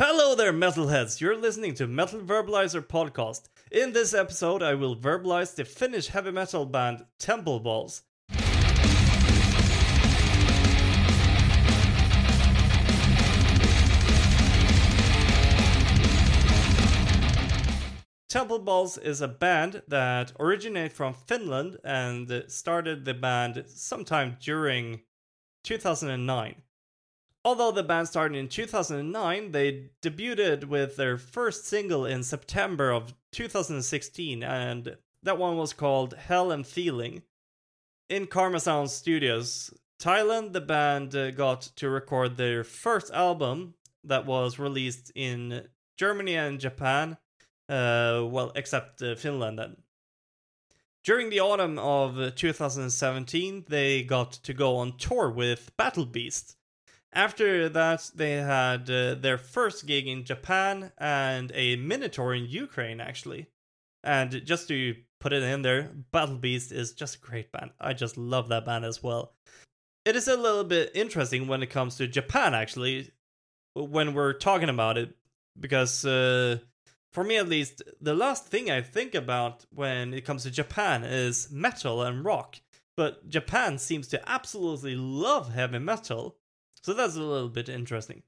Hello there, metalheads! You're listening to Metal Verbalizer Podcast. In this episode, I will verbalize the Finnish heavy metal band Temple Balls. Temple Balls is a band that originated from Finland and started the band sometime during 2009. Although the band started in 2009, they debuted with their first single in September of 2016, and that one was called Hell and Feeling. In Karma Sound Studios, Thailand, the band uh, got to record their first album that was released in Germany and Japan, uh, well, except uh, Finland then. During the autumn of 2017, they got to go on tour with Battle Beast. After that, they had uh, their first gig in Japan and a Minotaur in Ukraine, actually. And just to put it in there, Battle Beast is just a great band. I just love that band as well. It is a little bit interesting when it comes to Japan, actually, when we're talking about it, because uh, for me at least, the last thing I think about when it comes to Japan is metal and rock. But Japan seems to absolutely love heavy metal. So that's a little bit interesting.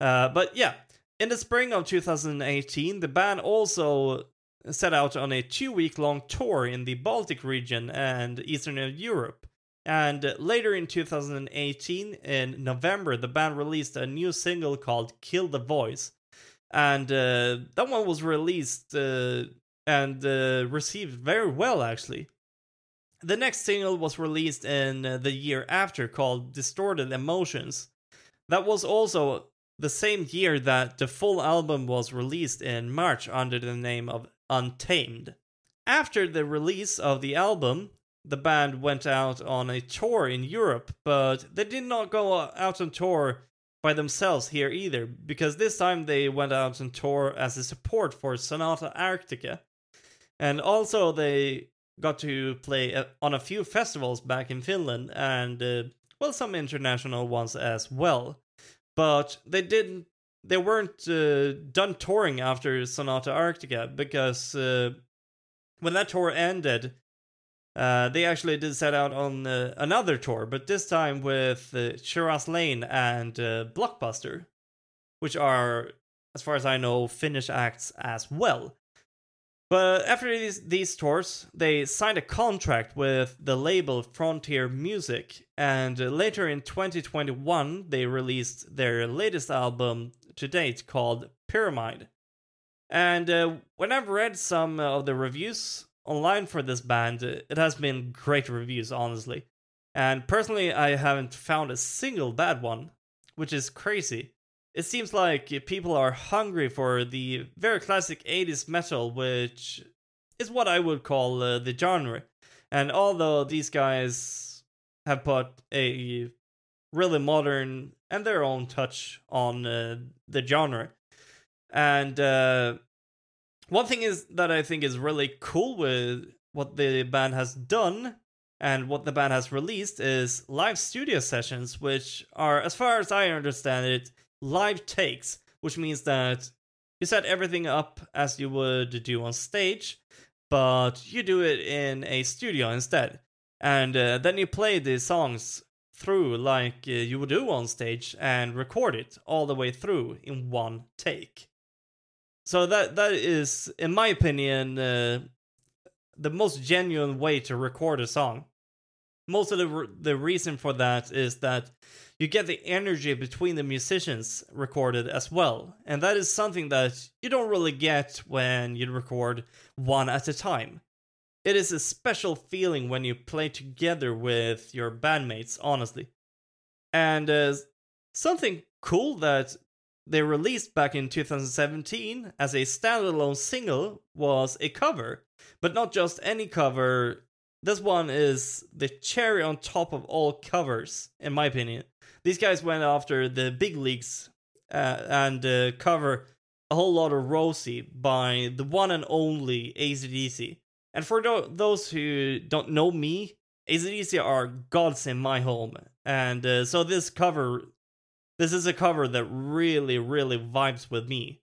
Uh, but yeah, in the spring of 2018, the band also set out on a two week long tour in the Baltic region and Eastern Europe. And later in 2018, in November, the band released a new single called Kill the Voice. And uh, that one was released uh, and uh, received very well, actually. The next single was released in the year after called Distorted Emotions. That was also the same year that the full album was released in March under the name of Untamed. After the release of the album, the band went out on a tour in Europe, but they did not go out on tour by themselves here either, because this time they went out on tour as a support for Sonata Arctica. And also, they got to play on a few festivals back in Finland and, uh, well, some international ones as well. But they didn't, they weren't uh, done touring after Sonata Arctica because uh, when that tour ended, uh, they actually did set out on uh, another tour, but this time with uh, Shiraz Lane and uh, Blockbuster, which are, as far as I know, Finnish acts as well. But after these, these tours, they signed a contract with the label Frontier Music, and later in 2021, they released their latest album to date called Pyramid. And uh, when I've read some of the reviews online for this band, it has been great reviews, honestly. And personally, I haven't found a single bad one, which is crazy. It seems like people are hungry for the very classic 80s metal, which is what I would call uh, the genre. And although these guys have put a really modern and their own touch on uh, the genre, and uh, one thing is that I think is really cool with what the band has done and what the band has released is live studio sessions, which are, as far as I understand it, live takes, which means that you set everything up as you would do on stage, but you do it in a studio instead. And uh, then you play the songs through like uh, you would do on stage and record it all the way through in one take. So that that is, in my opinion, uh, the most genuine way to record a song. Most of the the reason for that is that you get the energy between the musicians recorded as well, and that is something that you don't really get when you record one at a time. It is a special feeling when you play together with your bandmates, honestly. And uh, something cool that they released back in 2017 as a standalone single was a cover, but not just any cover. This one is the cherry on top of all covers, in my opinion. These guys went after the big leagues uh, and uh, cover a Whole Lotta Rosie by the one and only ACDC. And for those who don't know me, ACDC are gods in my home. And uh, so this cover this is a cover that really, really vibes with me.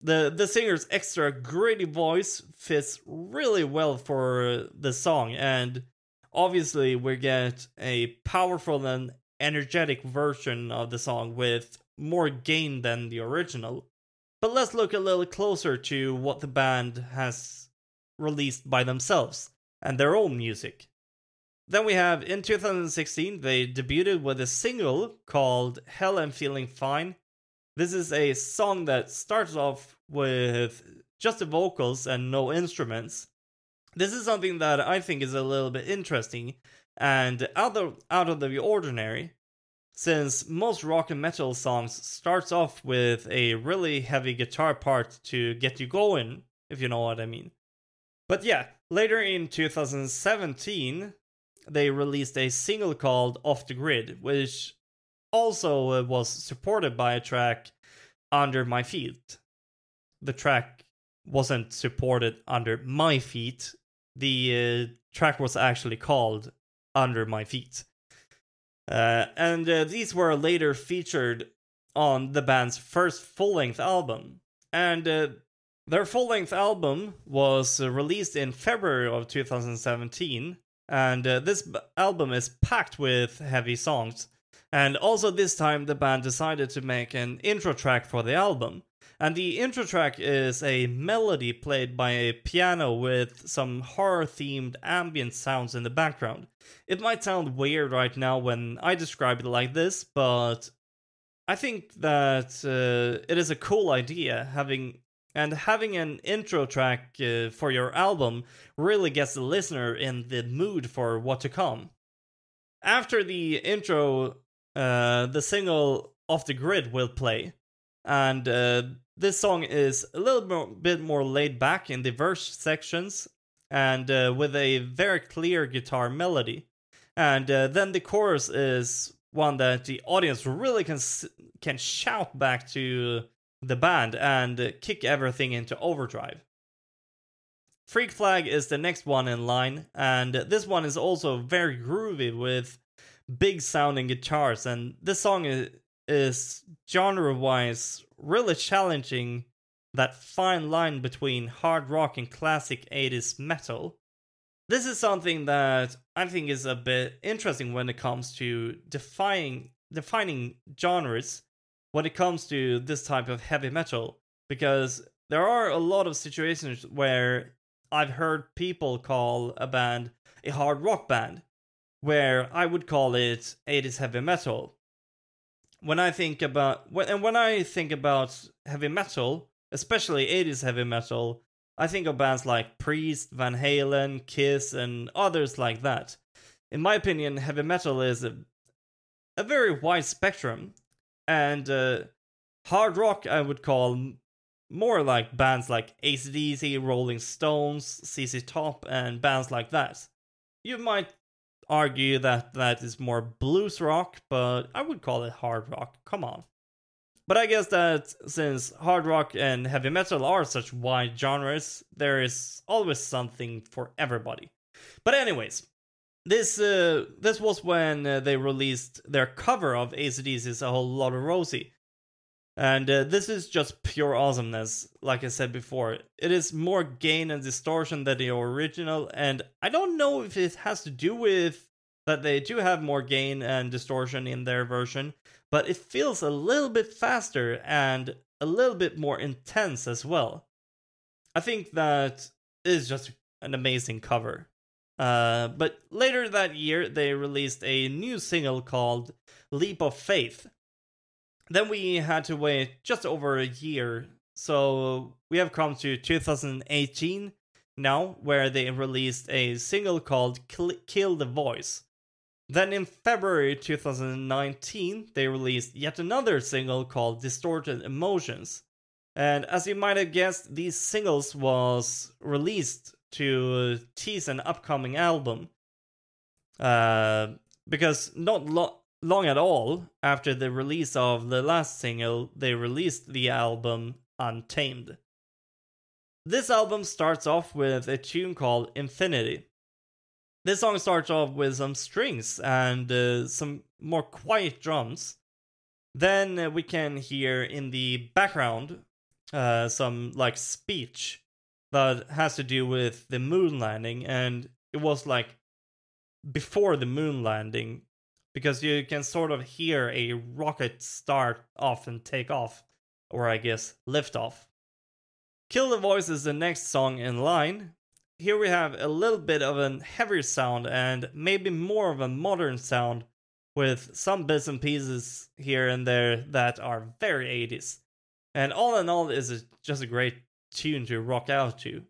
The the singer's extra gritty voice fits really well for the song, and obviously we get a powerful and energetic version of the song with more gain than the original. But let's look a little closer to what the band has released by themselves and their own music. Then we have in 2016, they debuted with a single called Hell I'm Feeling Fine. This is a song that starts off with just the vocals and no instruments. This is something that I think is a little bit interesting and out of, out of the ordinary, since most rock and metal songs starts off with a really heavy guitar part to get you going, if you know what I mean. But yeah, later in 2017, they released a single called Off the Grid, which also uh, was supported by a track Under My Feet. The track wasn't supported under my feet. The uh, track was actually called Under My Feet. Uh, and uh, these were later featured on the band's first full length album. And uh, their full length album was uh, released in February of 2017 and this album is packed with heavy songs. And also, this time, the band decided to make an intro track for the album. And the intro track is a melody played by a piano with some horror themed ambient sounds in the background. It might sound weird right now when I describe it like this, but I think that uh, it is a cool idea having and having an intro track uh, for your album really gets the listener in the mood for what to come. After the intro, uh, the single Off the Grid will play, and uh, this song is a little bit more laid back in the verse sections and uh, with a very clear guitar melody. And uh, then the chorus is one that the audience really can can shout back to the band and kick everything into overdrive. Freak Flag is the next one in line, and this one is also very groovy with big sounding guitars. And this song is, is genre wise really challenging that fine line between hard rock and classic 80s metal. This is something that I think is a bit interesting when it comes to defining defining genres when it comes to this type of heavy metal because there are a lot of situations where I've heard people call a band a hard rock band, where I would call it 80s heavy metal. When I think about when and when I think about heavy metal, especially 80s heavy metal, I think of bands like Priest, Van Halen, Kiss, and others like that. In my opinion, heavy metal is a, a very wide spectrum and uh, hard rock I would call more like bands like ACDC, Rolling Stones, ZZ Top, and bands like that. You might argue that that is more blues rock, but I would call it hard rock. Come on. But I guess that since hard rock and heavy metal are such wide genres, there is always something for everybody. But anyways, this uh, this was when uh, they released their cover of ACDC's A Whole Lotta Rosie. And uh, this is just pure awesomeness, like I said before. It is more gain and distortion than the original, and I don't know if it has to do with that they do have more gain and distortion in their version, but it feels a little bit faster and a little bit more intense as well. I think that is just an amazing cover. Uh, but later that year, they released a new single called Leap of Faith. Then we had to wait just over a year. So we have come to 2018 now, where they released a single called Kill the Voice. Then in February 2019, they released yet another single called Distorted Emotions. And as you might have guessed, these singles was released to tease an upcoming album. Uh, because not lo- long at all after the release of the last single, they released the album Untamed. This album starts off with a tune called Infinity. This song starts off with some strings and uh, some more quiet drums. Then uh, we can hear in the background uh, some like speech that has to do with the moon landing, and it was like before the moon landing because you can sort of hear a rocket start off and take off, or I guess lift off. Kill the Voice is the next song in line. Here we have a little bit of a heavier sound and maybe more of a modern sound with some bits and pieces here and there that are very 80s. And all in all, is just a great tune to rock out to.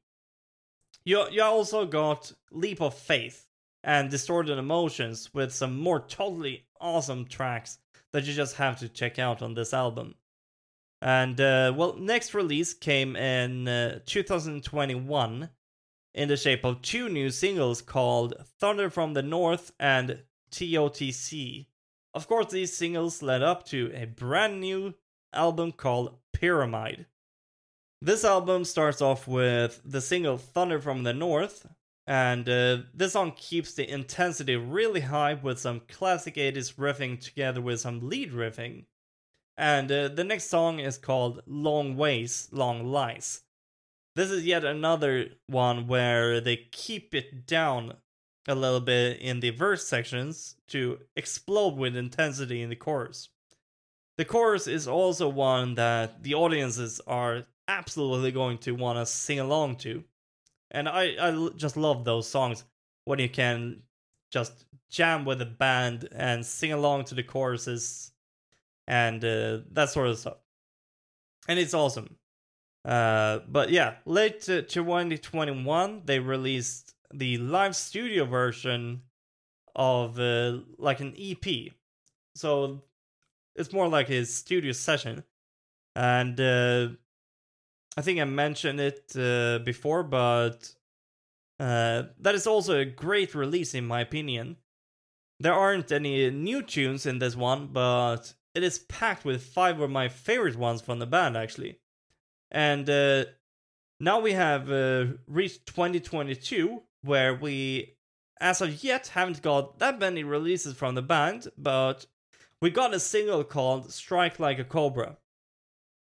You, you also got Leap of Faith and Distorted Emotions with some more totally awesome tracks that you just have to check out on this album. And uh, well, next release came in uh, 2021 in the shape of two new singles called Thunder from the North and TOTC. Of course, these singles led up to a brand new album called Pyramid. This album starts off with the single Thunder from the North, and uh, this song keeps the intensity really high with some classic 80s riffing together with some lead riffing. And uh, the next song is called Long Ways, Long Lies. This is yet another one where they keep it down a little bit in the verse sections to explode with intensity in the chorus. The chorus is also one that the audiences are absolutely going to want to sing along to. And I, I just love those songs when you can just jam with a band and sing along to the choruses and uh, that sort of stuff. And it's awesome. Uh, but yeah, late to 2021, they released the live studio version of uh, like an EP. So it's more like his studio session. And uh, I think I mentioned it uh, before, but uh, that is also a great release in my opinion. There aren't any new tunes in this one, but it is packed with five of my favorite ones from the band actually. And uh, now we have uh, reached 2022, where we, as of yet, haven't got that many releases from the band, but we got a single called Strike Like a Cobra.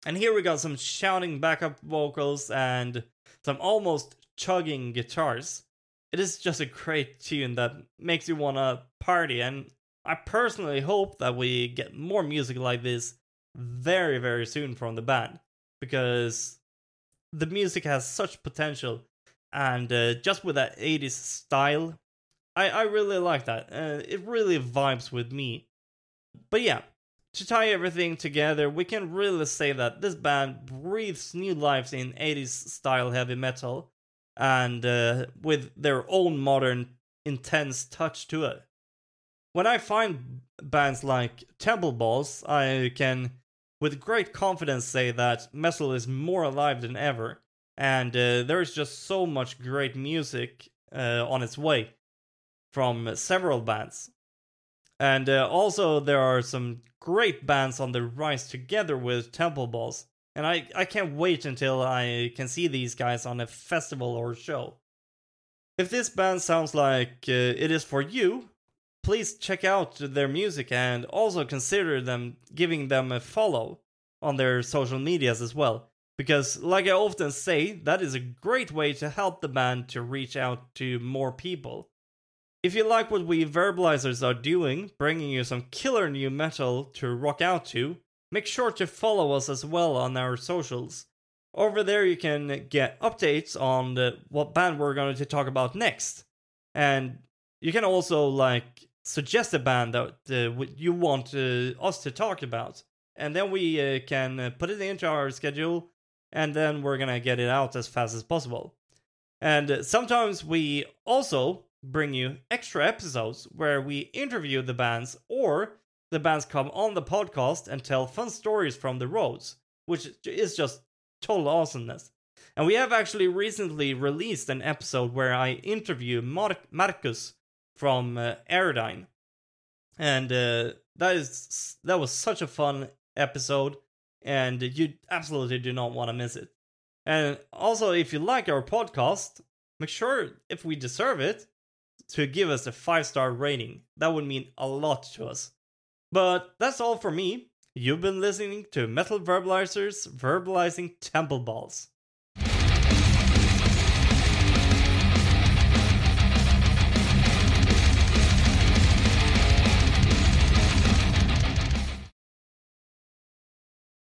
And here we got some shouting backup vocals and some almost chugging guitars. It is just a great tune that makes you want to party, and I personally hope that we get more music like this very, very soon from the band because the music has such potential and uh, just with that 80s style, I, I really like that. Uh, it really vibes with me. But yeah, to tie everything together, we can really say that this band breathes new lives in 80s style heavy metal and uh, with their own modern, intense touch to it when I find bands like Temple Balls, I can with great confidence say that metal is more alive than ever, and uh, there is just so much great music uh, on its way from several bands. And uh, also, there are some great bands on the rise together with Temple Balls, and I, I can't wait until I can see these guys on a festival or show. If this band sounds like uh, it is for you, please check out their music and also consider them giving them a follow on their social medias as well. Because, like I often say, that is a great way to help the band to reach out to more people. If you like what we verbalizers are doing, bringing you some killer new metal to rock out to, make sure to follow us as well on our socials. Over there, you can get updates on the, what band we're going to talk about next. And you can also like suggest a band that uh, you want uh, us to talk about, and then we uh, can uh, put it into our schedule, and then we're gonna get it out as fast as possible. And sometimes we also bring you extra episodes where we interview the bands or the bands come on the podcast and tell fun stories from the roads, which is just total awesomeness. And we have actually recently released an episode where I interview Mar- Marcus from uh, Aerodyne, and uh, that is that was such a fun episode, and you absolutely do not want to miss it. And also, if you like our podcast, make sure if we deserve it to give us a five star rating. That would mean a lot to us. But that's all for me. You've been listening to Metal Verbalizers verbalizing temple balls.